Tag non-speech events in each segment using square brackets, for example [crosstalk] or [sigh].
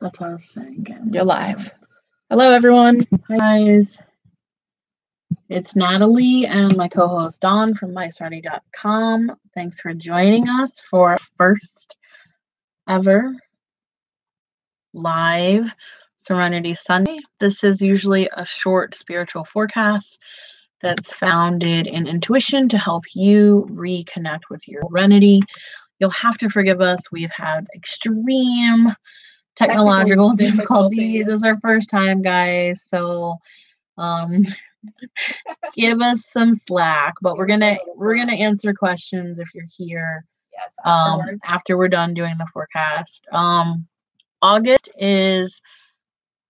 That's what I was saying. Again. You're live. Hello, everyone. Hi, guys. It's Natali and my co host Dawn from MyStarty.com. Thanks for joining us for our first ever live Soulrenity Sunday. This is usually a short spiritual forecast that's founded in intuition to help you reconnect with your serenity. You'll have to forgive us. We've had extreme technological [laughs] difficulties. This is our first time, guys. So um [laughs] give us some slack. But we're gonna we're gonna answer questions if you're here. Yes. Um after we're done doing the forecast. Um August is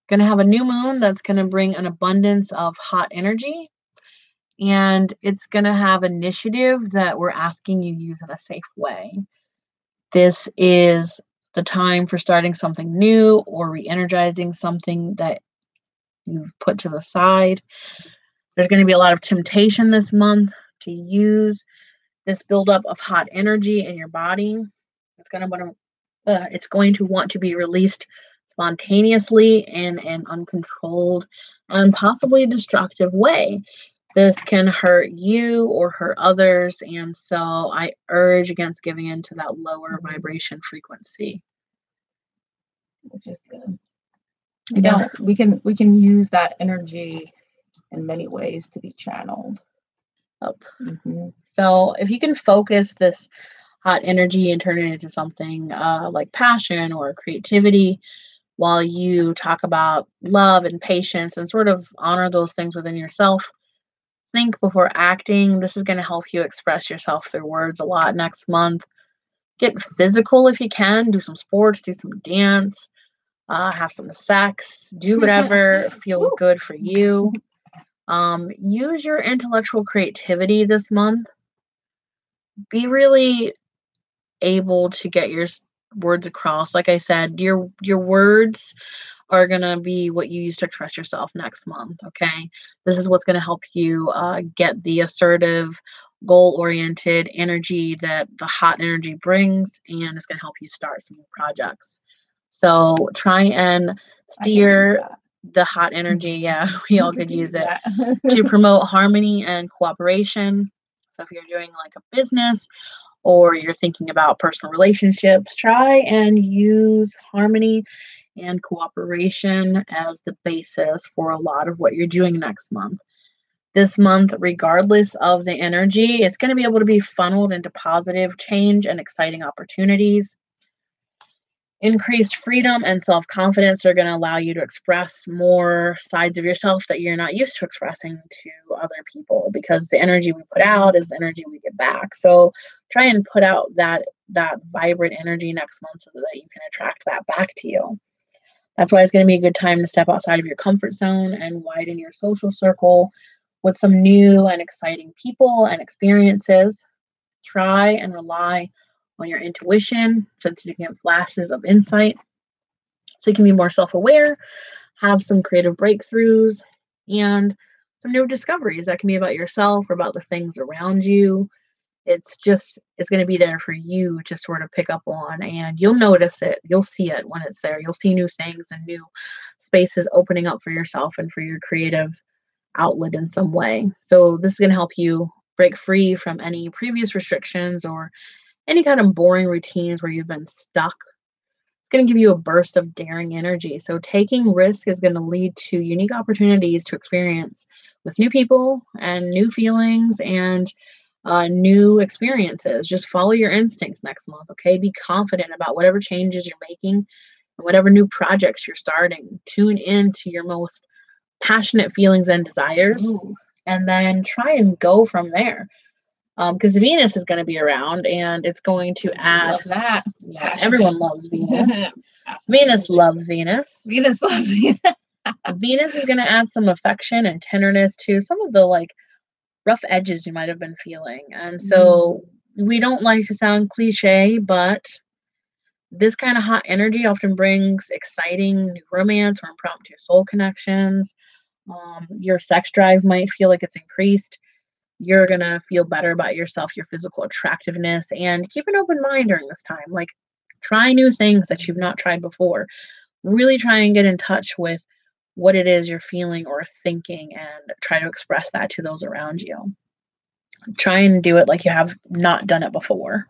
gonna have a new moon that's gonna bring an abundance of hot energy. And it's gonna have initiative that we're asking you use in a safe way. This is the time for starting something new or re energizing something that you've put to the side. There's going to be a lot of temptation this month to use this buildup of hot energy in your body. It's going to want to, uh, it's going to want to be released spontaneously in an uncontrolled and possibly destructive way this can hurt you or hurt others. And so I urge against giving in to that lower vibration frequency. Which is good. Yeah, we can we can use that energy in many ways to be channeled. Up. Mm-hmm. So if you can focus this hot energy and turn it into something uh, like passion or creativity, while you talk about love and patience and sort of honor those things within yourself, think before acting. This is going to help you express yourself through words a lot next month. Get physical if you can. Do some sports, do some dance, uh, have some sex, do [laughs] whatever feels good for you. Um, use your intellectual creativity this month. Be really able to get your words across. Like I said, your your words are going to be what you use to express yourself next month. Okay. This is what's going to help you uh, get the assertive, goal oriented energy that the hot energy brings, and it's going to help you start some projects. So try and steer the hot energy. [laughs] Yeah, we all could use it to [laughs] promote harmony and cooperation. So if you're doing like a business or you're thinking about personal relationships, try and use harmony and cooperation as the basis for a lot of what you're doing next month. This month, regardless of the energy, it's going to be able to be funneled into positive change and exciting opportunities. Increased freedom and self confidence are going to allow you to express more sides of yourself that you're not used to expressing to other people because the energy we put out is the energy we get back. So try and put out that that vibrant energy next month so that you can attract that back to you. That's why it's going to be a good time to step outside of your comfort zone and widen your social circle with some new and exciting people and experiences. Try and rely on your intuition so you can get flashes of insight so you can be more self aware, have some creative breakthroughs, and some new discoveries that can be about yourself or about the things around you it's just it's going to be there for you to sort of pick up on and you'll notice it you'll see it when it's there. You'll see new things and new spaces opening up for yourself and for your creative outlet in some way. So this is going to help you break free from any previous restrictions or any kind of boring routines where you've been stuck. It's going to give you a burst of daring energy. So taking risk is going to lead to unique opportunities to experience with new people and new feelings and uh, new experiences. Just follow your instincts next month, okay? Be confident about whatever changes you're making and whatever new projects you're starting. Tune in to your most passionate feelings and desires, Ooh. and then try and go from there. Because um, Venus is going to be around, and it's going to add Love that. Yeah, everyone loves [laughs] Venus. Venus loves Venus. Venus loves [laughs] Venus. Venus is going to add some affection and tenderness to some of the like rough edges you might have been feeling. And so mm. we don't like to sound cliche, but this kind of hot energy often brings exciting new romance or impromptu soul connections. Um, your sex drive might feel like it's increased. You're going to feel better about yourself, your physical attractiveness, and keep an open mind during this time. Like, try new things that you've not tried before. really try and get in touch with what it is you're feeling or thinking and try to express that to those around you. Try and do it like you have not done it before.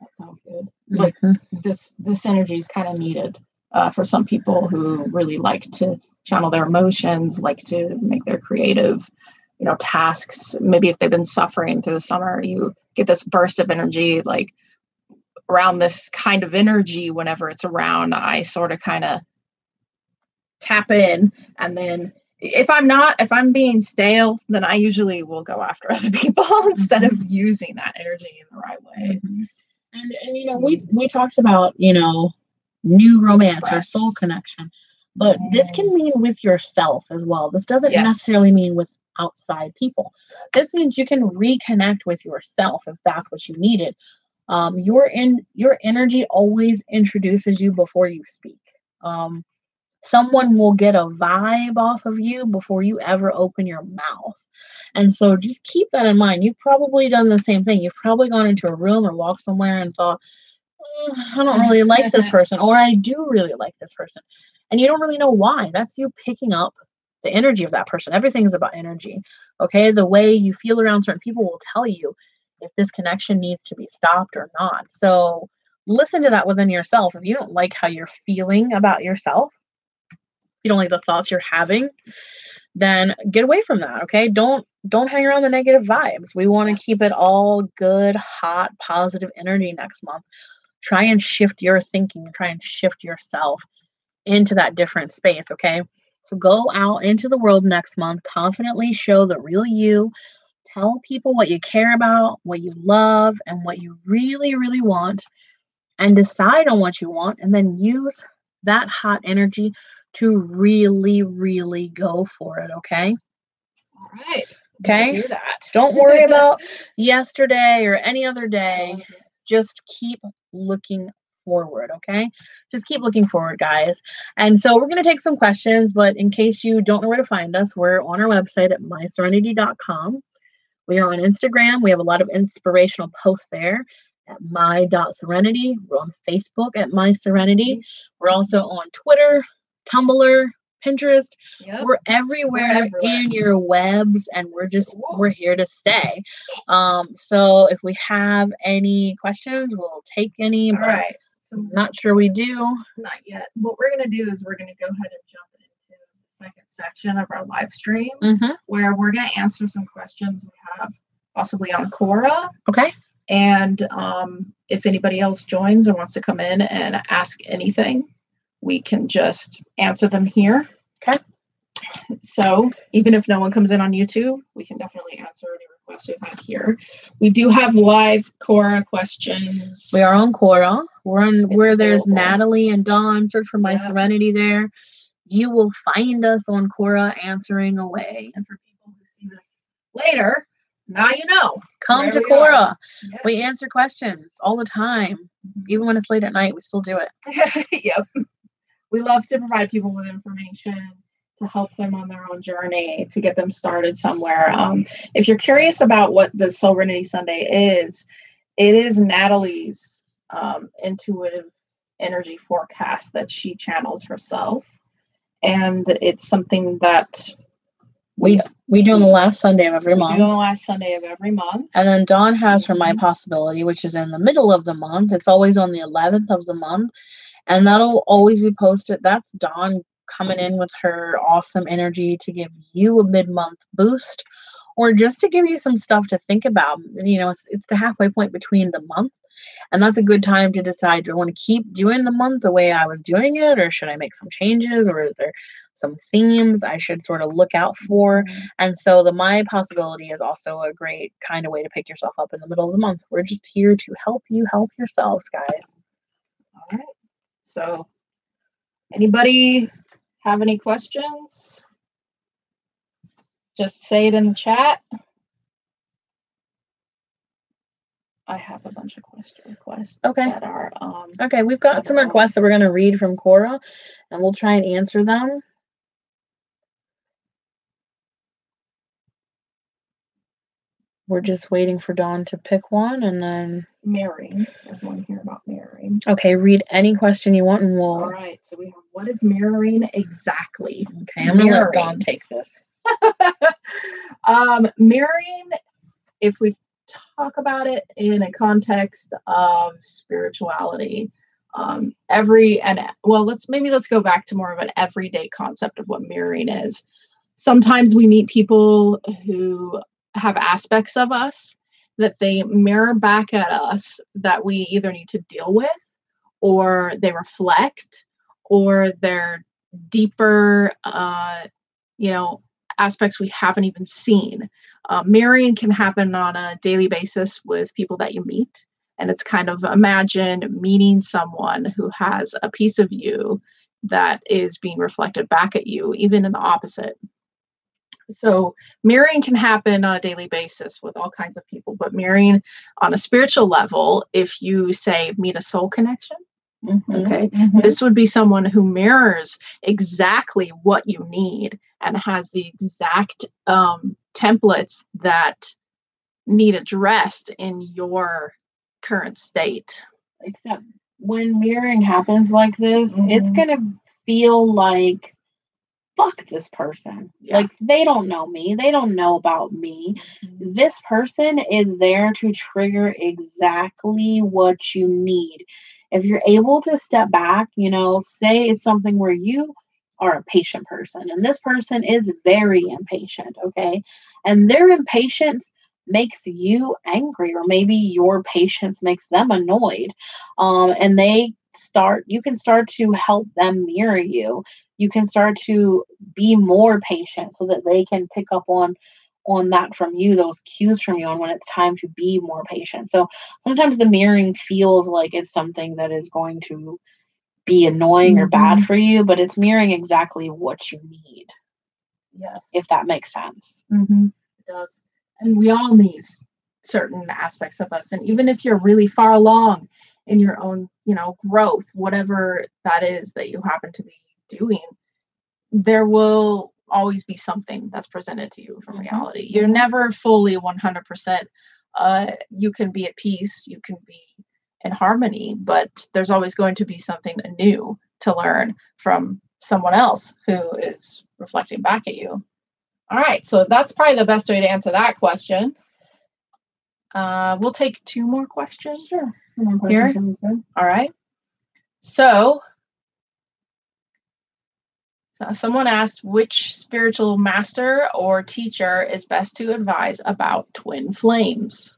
That sounds good. Like mm-hmm. this this energy is kind of needed uh, for some people who really like to channel their emotions, like to make their creative, you know, tasks. Maybe if they've been suffering through the summer, you get this burst of energy, like around this kind of energy whenever it's around. I sort of kind of tap in and then if i'm not if i'm being stale then i usually will go after [laughs] other people [laughs] instead of mm-hmm. using that energy in the right way mm-hmm. and and you know we we talked about you know new romance Express. or soul connection but mm. this can mean with yourself as well this doesn't yes. necessarily mean with outside people this means you can reconnect with yourself if that's what you needed um, your in your energy always introduces you before you speak um, someone will get a vibe off of you before you ever open your mouth. And so just keep that in mind. You've probably done the same thing. You've probably gone into a room or walked somewhere and thought, mm, I don't really like this [laughs] person, or I do really like this person. And you don't really know why. That's you picking up the energy of that person. Everything's about energy. Okay. The way you feel around certain people will tell you if this connection needs to be stopped or not. So listen to that within yourself. If you don't like how you're feeling about yourself, you don't like the thoughts you're having, then get away from that. Okay. Don't don't hang around the negative vibes. We want to keep it all good, hot, positive energy next month. Try and shift your thinking, try and shift yourself into that different space. Okay. So go out into the world next month, confidently show the real you. Tell people what you care about, what you love, and what you really, really want, and decide on what you want, and then use that hot energy to really, really go for it. Okay. All right. Okay. Do that. Don't worry [laughs] about yesterday or any other day. Oh, Just keep looking forward. Okay. Just keep looking forward, guys. And so we're going to take some questions, but in case you don't know where to find us, we're on our website at myserenity.com. We are on Instagram. We have a lot of inspirational posts there at my.serenity. We're on Facebook at My Serenity. Mm-hmm. We're also on Twitter, Tumblr, Pinterest. Yep. We're, everywhere we're everywhere in your webs and we're just we're here to stay. [laughs] Um, so if we have any questions, we'll take any. All right. So not sure we do. Not yet. What we're gonna do is we're gonna go ahead and jump into the second section of our live stream mm-hmm. where we're gonna answer some questions we have possibly on Quora. Okay. And um, if anybody else joins or wants to come in and ask anything, we can just answer them here. Okay. So even if no one comes in on YouTube, we can definitely answer any requests we have here. We do have live Quora questions. We are on Quora. We're on it's where there's Natali and Dawn. Search for My yeah. Serenity there. You will find us on Quora answering away. And for people who see this later, now you know. Come to Quora. Yep. We answer questions all the time. Mm-hmm. Even when it's late at night, we still do it. [laughs] yep we love to provide people with information to help them on their own journey to get them started somewhere. Um, if you're curious about what the Soulrenity Sunday is, it is Natali's um, intuitive energy forecast that she channels herself, and it's something that we we do on the last Sunday of every month. do on the last Sunday of every month. And then Dawn has her My mm-hmm. Possibility, which is in the middle of the month. It's always on the 11th of the month and that'll always be posted. That's Dawn coming in with her awesome energy to give you a mid month boost or just to give you some stuff to think about. You know, it's, it's the halfway point between the month. And that's a good time to decide do I want to keep doing the month the way I was doing it, or should I make some changes, or is there some themes I should sort of look out for? Mm-hmm. And so, the My Possibility is also a great kind of way to pick yourself up in the middle of the month. We're just here to help you help yourselves, guys. All right. So, anybody have any questions? Just say it in the chat. I have a bunch of question requests. Okay. That are um, okay. We've got some requests that we're going to read from Quora, and we'll try and answer them. We're just waiting for Dawn to pick one and then Mirroring. There's one here about mirroring. okay, read any question you want and we'll All right. So we have what is mirroring exactly? Okay, I'm gonna let. Dawn take this. [laughs] um, mirroring, if we talk about it in a context of spirituality, um, every and well, let's maybe let's go back to more of an everyday concept of what mirroring is. Sometimes we meet people who have aspects of us that they mirror back at us that we either need to deal with or they reflect or they're deeper uh you know aspects we haven't even seen. Uh, mirroring can happen on a daily basis with people that you meet and it's kind of imagine meeting someone who has a piece of you that is being reflected back at you even in the opposite so mirroring can happen on a daily basis with all kinds of people but mirroring on a spiritual level if you say meet a soul connection Okay. Mhm. this would be someone who mirrors exactly what you need and has the exact um, templates that need addressed in your current state Except when mirroring happens like this, it's Mhm. gonna feel like fuck this person. Yeah. Like they don't know me. They don't know about me. Mm-hmm. This person is there to trigger exactly what you need. If you're able to step back, you know, say it's something where you are a patient person and this person is very impatient, okay? And their impatience makes you angry or maybe your patience makes them annoyed. Um, and they start you can start to help them mirror you. You can start to be more patient so that they can pick up on on that from you, those cues from you, and when it's time to be more patient. So sometimes the mirroring feels like it's something that is going to be annoying or bad Mhm. for you, but it's mirroring exactly what you need, yes if that makes sense. hmm It does. And we all need certain aspects of us. And even if you're really far along in your own, you know, growth, whatever that is that you happen to be doing, there will always be something that's presented to you from Mhm. reality. You're never fully 100%. Uh, you can be at peace, you can be in harmony, but there's always going to be something new to learn from someone else who is reflecting back at you. All right, so that's probably the best way to answer that question. Uh, we'll take two more questions. Sure, Here? All right. So, so someone asked which spiritual master or teacher is best to advise about twin flames.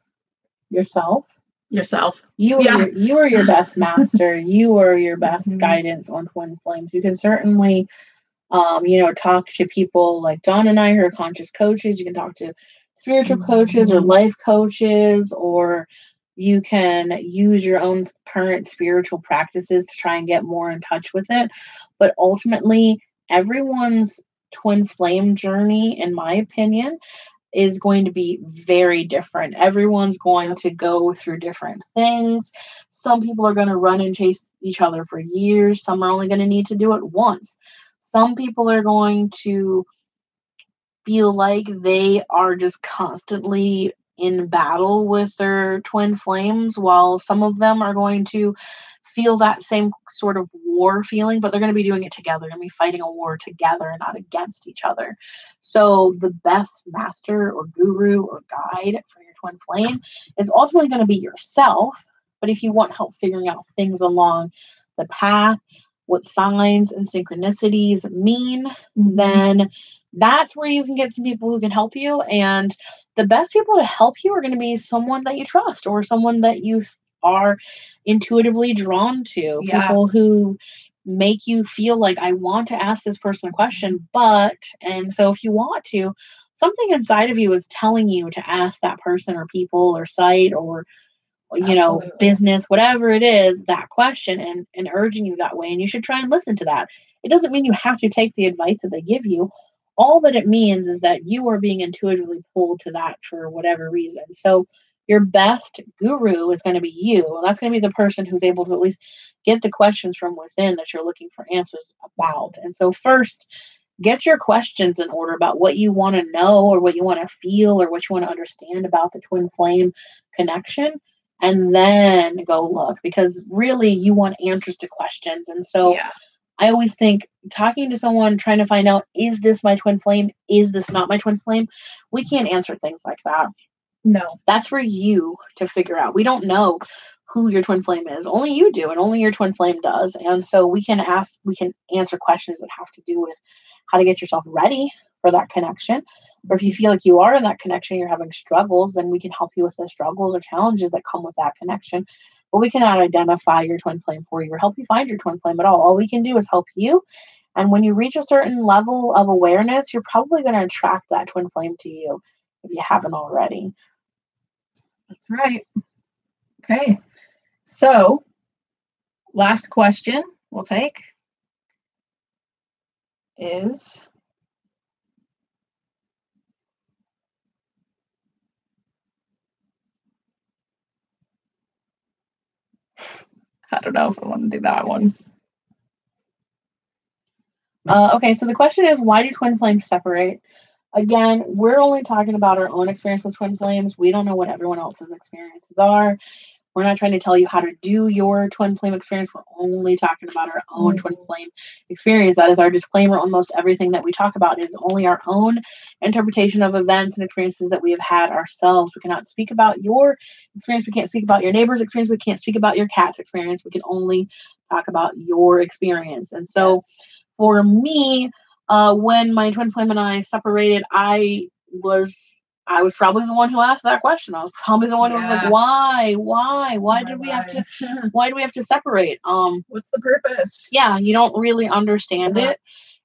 Yourself. Yourself. You are Yeah. your, you are your best [laughs] master. you are your best Mhm. guidance on twin flames. You can certainly, um, you know, talk to people like Dawn and I who are conscious coaches. You can talk to spiritual coaches or Mhm. life coaches, or you can use your own current spiritual practices to try and get more in touch with it. But ultimately, everyone's twin flame journey, in my opinion, is going to be very different. Everyone's going to go through different things. Some people are going to run and chase each other for years. Some are only going to need to do it once. Some people are going to feel like they are just constantly in battle with their twin flames, while some of them are going to feel that same sort of war feeling, but they're going to be doing it together. Going to be fighting a war together not against each other. So, the best master or guru or guide for your twin flame is ultimately going to be yourself. But if you want help figuring out things along the path, what signs and synchronicities mean, mm-hmm. then that's where you can get some people who can help you. And the best people to help you are going to be someone that you trust or someone that you are intuitively drawn to. Yeah. People who make you feel like I want to ask this person a question, but and so if you want to, something inside of you is telling you to ask that person or people or site or you know Absolutely. business whatever it is that question and and urging you that way and you should try and listen to that. It doesn't mean you have to take the advice that they give you. All that it means is that you are being intuitively pulled to that for whatever reason. So your best guru is going to be you. That's going to be the person who's able to at least get the questions from within that you're looking for answers about. And so first get your questions in order about what you want to know or what you want to feel or what you want to understand about the twin flame connection and then go look because really you want answers to questions. And so yeah. i always think talking to someone trying to find out is this my twin flame? Is this not my twin flame? We can't answer things like that. No. That's for you to figure out. We don't know who your twin flame is. Only you do and only your twin flame does. And so we can ask we can answer questions that have to do with how to get yourself ready for that connection. Or if you feel like you are in that connection, you're having struggles, then we can help you with the struggles or challenges that come with that connection. But we cannot identify your twin flame for you or help you find your twin flame at all. All we can do is help you. And when you reach a certain level of awareness, you're probably going to attract that twin flame to you if you haven't already. That's right. Okay. So, last question we'll take is I don't know if I want to do that one. Uh, okay, so the question is why do twin flames separate? Again, we're only talking about our own experience with twin flames. We don't know what everyone else's experiences are. We're not trying to tell you how to do your twin flame experience. We're only talking about our own mm-hmm. twin flame experience. That is our disclaimer on most everything that we talk about is only our own interpretation of events and experiences that we have had ourselves. We cannot speak about your experience. We can't speak about your neighbor's experience. We can't speak about your cat's experience. We can only talk about your experience. And so yes. for me, uh, when my twin flame and I separated, I was I was probably the one who asked that question. I was probably the one yeah. who was like, "Why? Why? Why did we have to? [laughs] why do we have to separate? Um, what's the purpose? Yeah, you don't really understand yeah. it,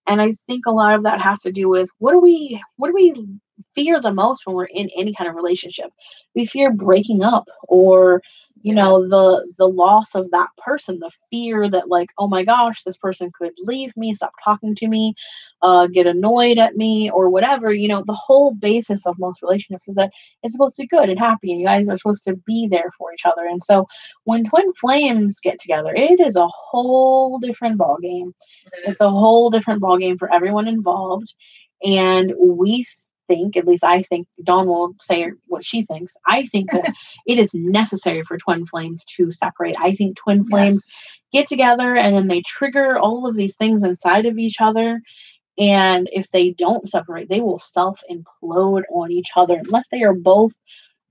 and I think a lot of that has to do with what do we what do we fear the most when we're in any kind of relationship? We fear breaking up or you know the the loss of that person the fear that like oh my gosh this person could leave me stop talking to me uh, get annoyed at me or whatever you know the whole basis of most relationships is that it's supposed to be good and happy and you guys are supposed to be there for each other and so when twin flames get together it is a whole different ball game it it's a whole different ball game for everyone involved and we think, at least I think, Dawn will say what she thinks. I think that [laughs] it is necessary for twin flames to separate. I think twin flames yes. get together and then they trigger all of these things inside of each other. And if they don't separate, they will self implode on each other unless they are both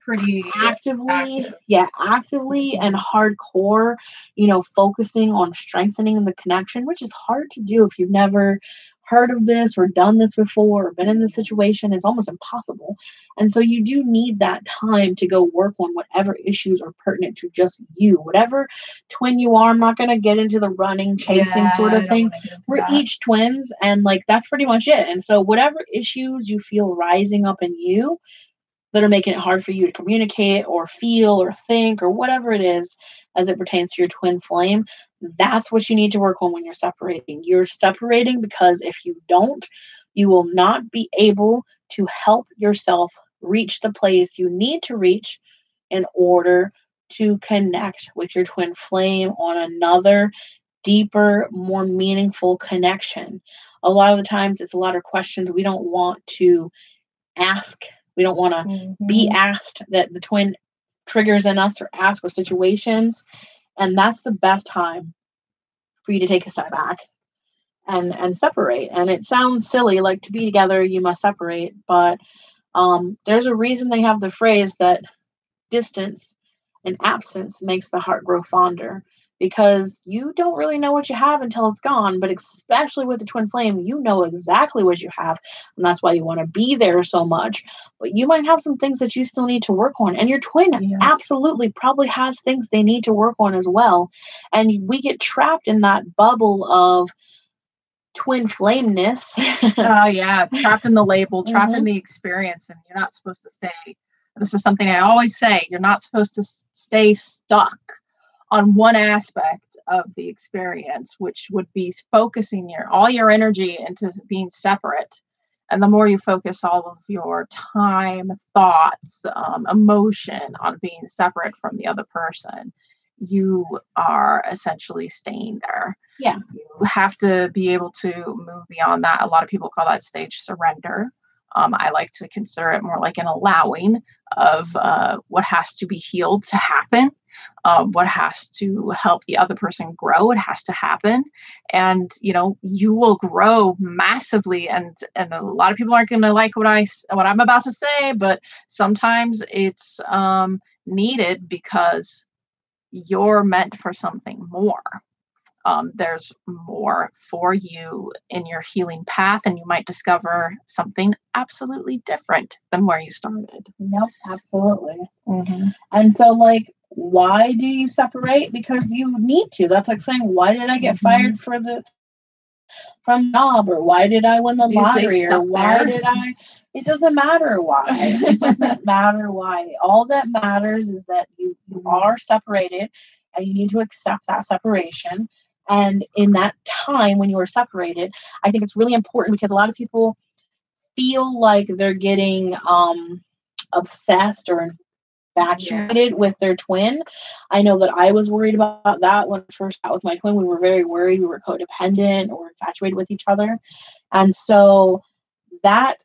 pretty actively active. yeah actively and hardcore you know focusing on strengthening the connection which is hard to do if you've never heard of this or done this before or been in this situation. It's almost impossible. And so you do need that time to go work on whatever issues are pertinent to just you, whatever twin you are. I'm not going to get into the running, chasing yeah, sort of thing. We're that. each twins, and like that's pretty much it. And so, whatever issues you feel rising up in you, that are making it hard for you to communicate or feel or think or whatever it is as it pertains to your twin flame, that's what you need to work on when you're separating. You're separating because if you don't, you will not be able to help yourself reach the place you need to reach in order to connect with your twin flame on another deeper, more meaningful connection. A lot of the times, it's a lot of questions we don't want to ask. We don't want to mm-hmm. be asked that the twin triggers in us or ask for situations and that's the best time for you to take a step back and and separate and it sounds silly like to be together you must separate but um, there's a reason they have the phrase that distance and absence makes the heart grow fonder because you don't really know what you have until it's gone. But especially with the twin flame, you know exactly what you have. And that's why you want to be there so much. But you might have some things that you still need to work on. And your twin yes. absolutely probably has things they need to work on as well. And we get trapped in that bubble of, twin flameness. [laughs] oh yeah, trapped in the label, trapped mm-hmm. in the experience, and you're not supposed to stay. This is something I always say. You're not supposed to stay stuck on one aspect of the experience, which would be focusing your all your energy into being separate. And the more you focus all of your time, thoughts, um, emotion on being separate from the other person, you are essentially staying there. Yeah. You have to be able to move beyond that. A lot of people call that stage surrender. Um, I like to consider it more like an allowing of uh, what has to be healed to happen, um, what has to help the other person grow. It has to happen, and you know you will grow massively. And and a lot of people aren't going to like what I what I'm about to say, but sometimes it's um, needed because you're meant for something more um, there's more for you in your healing path, and you might discover something absolutely different than where you started. Yep, absolutely. Mm-hmm. And so, like, why do you separate? Because you need to. That's like saying, why did I get mm-hmm. fired for the from job, or why did I win the you lottery, or why there. did I? It doesn't matter why. it doesn't [laughs] matter why. All that matters is that you, you mm-hmm. are separated, and you need to accept that separation and in that time when you are separated, I think it's really important because a lot of people feel like they're getting um, obsessed or infatuated yeah. with their twin. I know that I was worried about that when I first got with my twin. We were very worried. We were codependent or infatuated with each other. And so that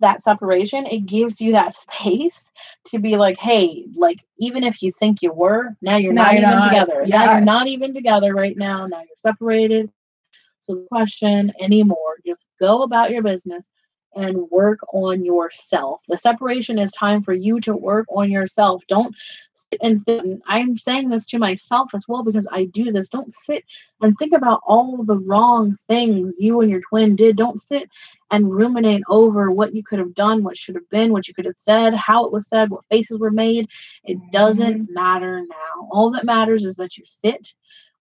that separation, it gives you that space to be like, hey, like even if you think you were, now you're not you're even not, together. Yeah. Now you're not even together right now. Now you're separated. So the question anymore, just go about your business and work on yourself. The separation is time for you to work on yourself. Don't sit and think, I'm saying this to myself as well because I do this. Don't sit and think about all the wrong things you and your twin did. Don't sit and ruminate over what you could have done, what should have been, what you could have said, how it was said, what faces were made. It doesn't mm-hmm. matter now. All that matters is that you sit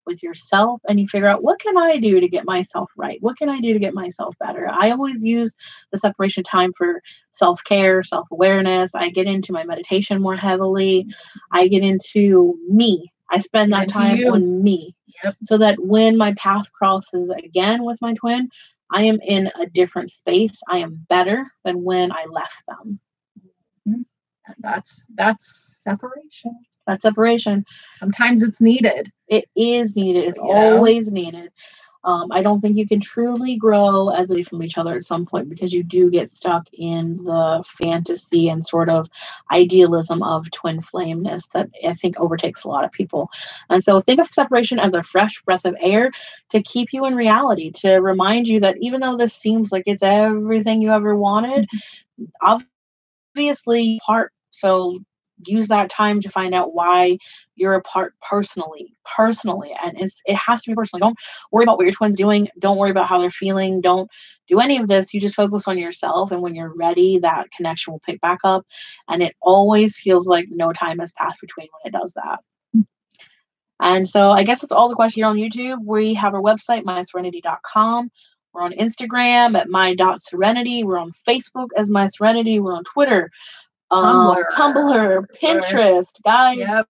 with yourself and you figure out what can I do to get myself right? What can I do to get myself better? I always use the separation time for self-care, self-awareness. I get into my meditation more heavily. I get into me. I spend that time you. on me. Yep. So that when my path crosses again with my twin, I am in a different space. I am better than when I left them. Mm-hmm. That's that's separation that separation. Sometimes it's needed. It is needed. It's always needed. Um, I don't think you can truly grow as away from each other at some point because you do get stuck in the fantasy and sort of idealism of twin flameness that I think overtakes a lot of people. And so think of separation as a fresh breath of air to keep you in reality, to remind you that even though this seems like it's everything you ever wanted, mm-hmm. obviously part so use that time to find out why you're apart personally personally and it's it has to be personally don't worry about what your twins doing. Don't worry about how they're feeling. Don't do any of this. You just focus on yourself and when you're ready that connection will pick back up and it always feels like no time has passed between when it does that. And so i guess that's all the questions here on youtube. We have our website myserenity.com we're on Instagram at my.serenity. We're on Facebook as My Serenity. We're on Twitter um, Tumblr, Tumblr Pinterest, guys. Yep.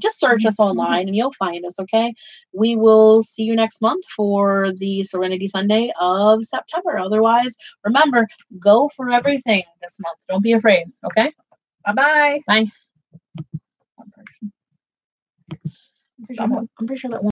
Just search us online and you'll find us, okay? We will see you next month for the Soulrenity Sunday of September. Otherwise, remember, go for everything this month. Don't be afraid, okay? Bye-bye. Bye. I'm pretty, sure, I'm pretty sure that one.